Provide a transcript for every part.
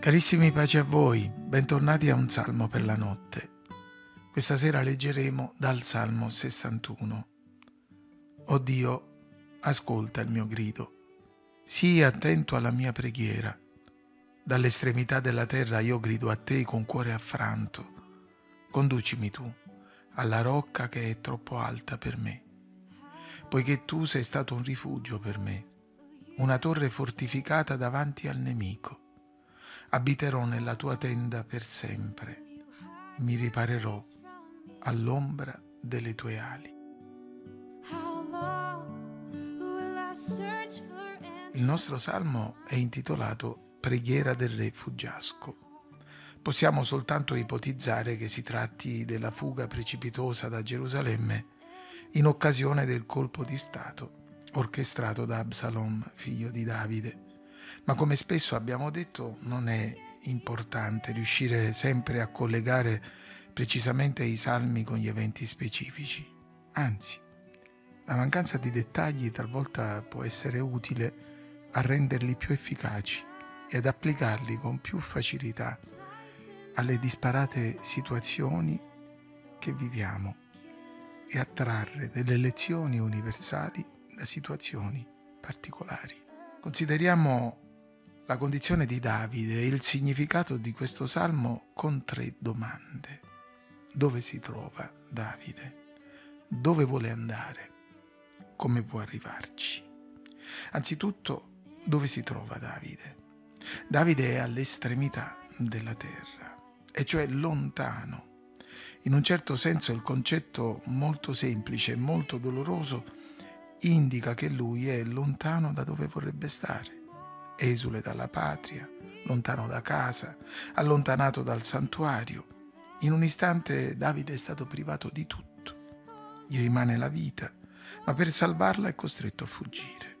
Carissimi pace a voi, bentornati a un salmo per la notte. Questa sera leggeremo dal Salmo 61. O Dio, ascolta il mio grido. Sii attento alla mia preghiera. Dall'estremità della terra io grido a te con cuore affranto. Conducimi tu alla rocca che è troppo alta per me, poiché tu sei stato un rifugio per me, una torre fortificata davanti al nemico abiterò nella tua tenda per sempre, mi riparerò all'ombra delle tue ali. Il nostro salmo è intitolato Preghiera del re fuggiasco. Possiamo soltanto ipotizzare che si tratti della fuga precipitosa da Gerusalemme in occasione del colpo di Stato orchestrato da Absalom, figlio di Davide ma come spesso abbiamo detto non è importante riuscire sempre a collegare precisamente i salmi con gli eventi specifici. Anzi, la mancanza di dettagli talvolta può essere utile a renderli più efficaci e ad applicarli con più facilità alle disparate situazioni che viviamo e a trarre delle lezioni universali da situazioni particolari. Consideriamo la condizione di Davide e il significato di questo salmo con tre domande. Dove si trova Davide? Dove vuole andare? Come può arrivarci? Anzitutto, dove si trova Davide? Davide è all'estremità della terra, e cioè lontano. In un certo senso il concetto molto semplice e molto doloroso indica che lui è lontano da dove vorrebbe stare esule dalla patria, lontano da casa, allontanato dal santuario. In un istante Davide è stato privato di tutto. Gli rimane la vita, ma per salvarla è costretto a fuggire.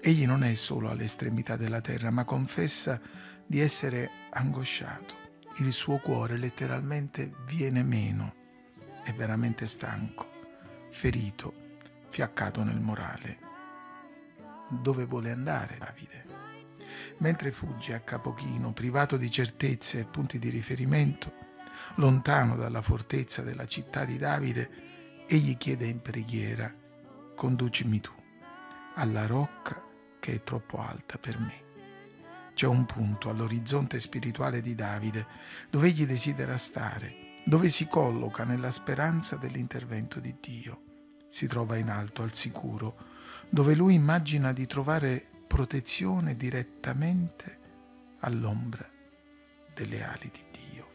Egli non è solo all'estremità della terra, ma confessa di essere angosciato. Il suo cuore letteralmente viene meno, è veramente stanco, ferito, fiaccato nel morale. Dove vuole andare Davide? mentre fugge a capochino, privato di certezze e punti di riferimento, lontano dalla fortezza della città di Davide, egli chiede in preghiera, conducimi tu alla rocca che è troppo alta per me. C'è un punto all'orizzonte spirituale di Davide dove egli desidera stare, dove si colloca nella speranza dell'intervento di Dio. Si trova in alto, al sicuro, dove lui immagina di trovare protezione direttamente all'ombra delle ali di Dio.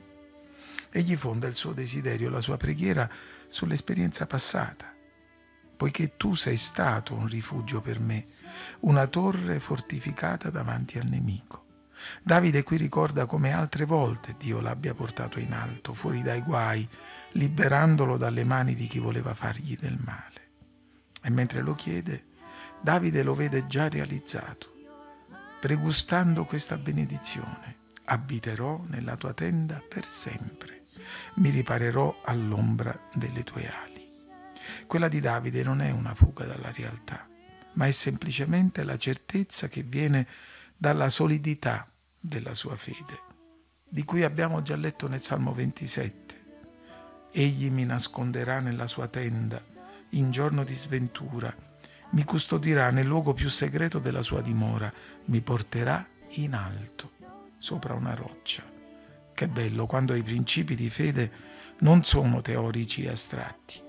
Egli fonda il suo desiderio, la sua preghiera sull'esperienza passata, poiché tu sei stato un rifugio per me, una torre fortificata davanti al nemico. Davide qui ricorda come altre volte Dio l'abbia portato in alto, fuori dai guai, liberandolo dalle mani di chi voleva fargli del male. E mentre lo chiede, Davide lo vede già realizzato, pregustando questa benedizione. Abiterò nella tua tenda per sempre, mi riparerò all'ombra delle tue ali. Quella di Davide non è una fuga dalla realtà, ma è semplicemente la certezza che viene dalla solidità della sua fede, di cui abbiamo già letto nel Salmo 27. Egli mi nasconderà nella sua tenda in giorno di sventura mi custodirà nel luogo più segreto della sua dimora, mi porterà in alto, sopra una roccia. Che bello quando i principi di fede non sono teorici e astratti,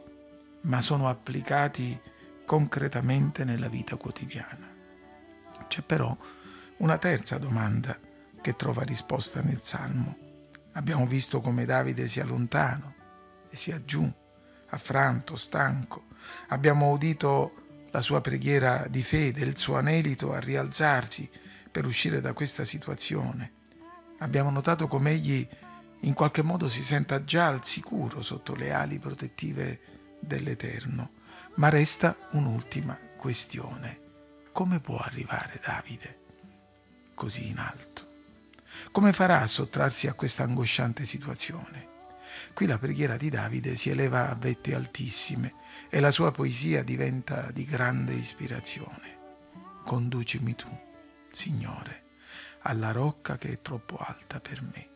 ma sono applicati concretamente nella vita quotidiana. C'è però una terza domanda che trova risposta nel Salmo. Abbiamo visto come Davide sia lontano e sia giù, affranto, stanco. Abbiamo udito la sua preghiera di fede, il suo anelito a rialzarsi per uscire da questa situazione. Abbiamo notato come egli in qualche modo si senta già al sicuro sotto le ali protettive dell'Eterno. Ma resta un'ultima questione. Come può arrivare Davide così in alto? Come farà a sottrarsi a questa angosciante situazione? Qui la preghiera di Davide si eleva a vette altissime e la sua poesia diventa di grande ispirazione. Conducimi tu, Signore, alla rocca che è troppo alta per me.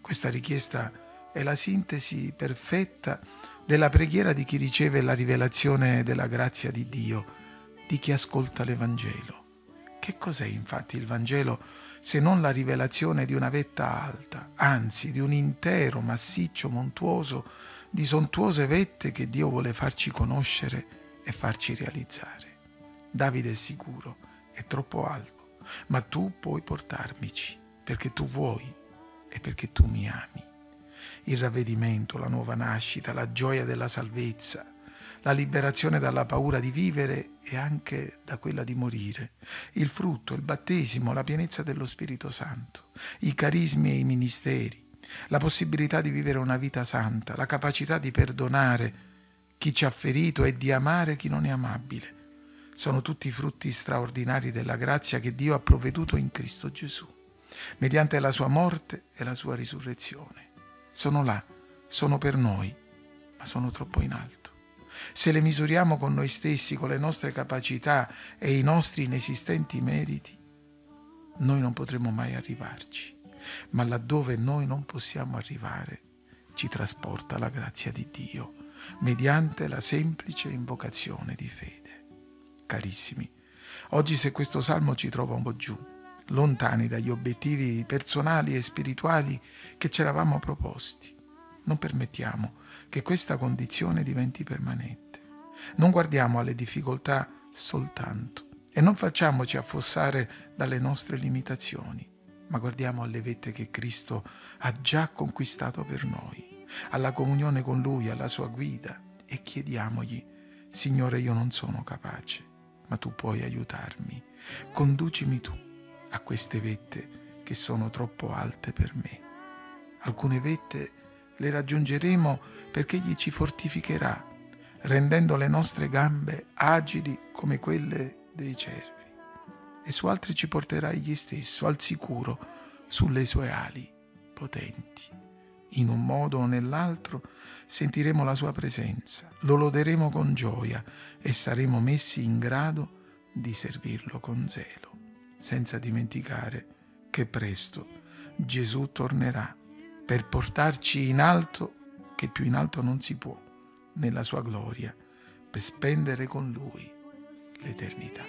Questa richiesta è la sintesi perfetta della preghiera di chi riceve la rivelazione della grazia di Dio, di chi ascolta l'Evangelo. Che cos'è infatti il Vangelo se non la rivelazione di una vetta alta, anzi di un intero massiccio montuoso di sontuose vette che Dio vuole farci conoscere e farci realizzare. Davide è sicuro, è troppo alto, ma tu puoi portarmici perché tu vuoi e perché tu mi ami. Il ravvedimento, la nuova nascita, la gioia della salvezza, la liberazione dalla paura di vivere e anche da quella di morire, il frutto, il battesimo, la pienezza dello Spirito Santo, i carismi e i ministeri, la possibilità di vivere una vita santa, la capacità di perdonare chi ci ha ferito e di amare chi non è amabile. Sono tutti frutti straordinari della grazia che Dio ha provveduto in Cristo Gesù, mediante la sua morte e la sua risurrezione. Sono là, sono per noi, ma sono troppo in alto. Se le misuriamo con noi stessi, con le nostre capacità e i nostri inesistenti meriti, noi non potremo mai arrivarci. Ma laddove noi non possiamo arrivare, ci trasporta la grazia di Dio, mediante la semplice invocazione di fede. Carissimi, oggi se questo salmo ci trova un po' giù, lontani dagli obiettivi personali e spirituali che ci eravamo proposti, non permettiamo che questa condizione diventi permanente. Non guardiamo alle difficoltà soltanto e non facciamoci affossare dalle nostre limitazioni, ma guardiamo alle vette che Cristo ha già conquistato per noi, alla comunione con Lui, alla sua guida e chiediamogli, Signore, io non sono capace, ma tu puoi aiutarmi. Conducimi tu a queste vette che sono troppo alte per me. Alcune vette le raggiungeremo perché Egli ci fortificherà, rendendo le nostre gambe agili come quelle dei cervi. E su altri ci porterà Egli stesso, al sicuro, sulle sue ali potenti. In un modo o nell'altro sentiremo la sua presenza, lo loderemo con gioia e saremo messi in grado di servirlo con zelo, senza dimenticare che presto Gesù tornerà per portarci in alto, che più in alto non si può, nella sua gloria, per spendere con Lui l'eternità.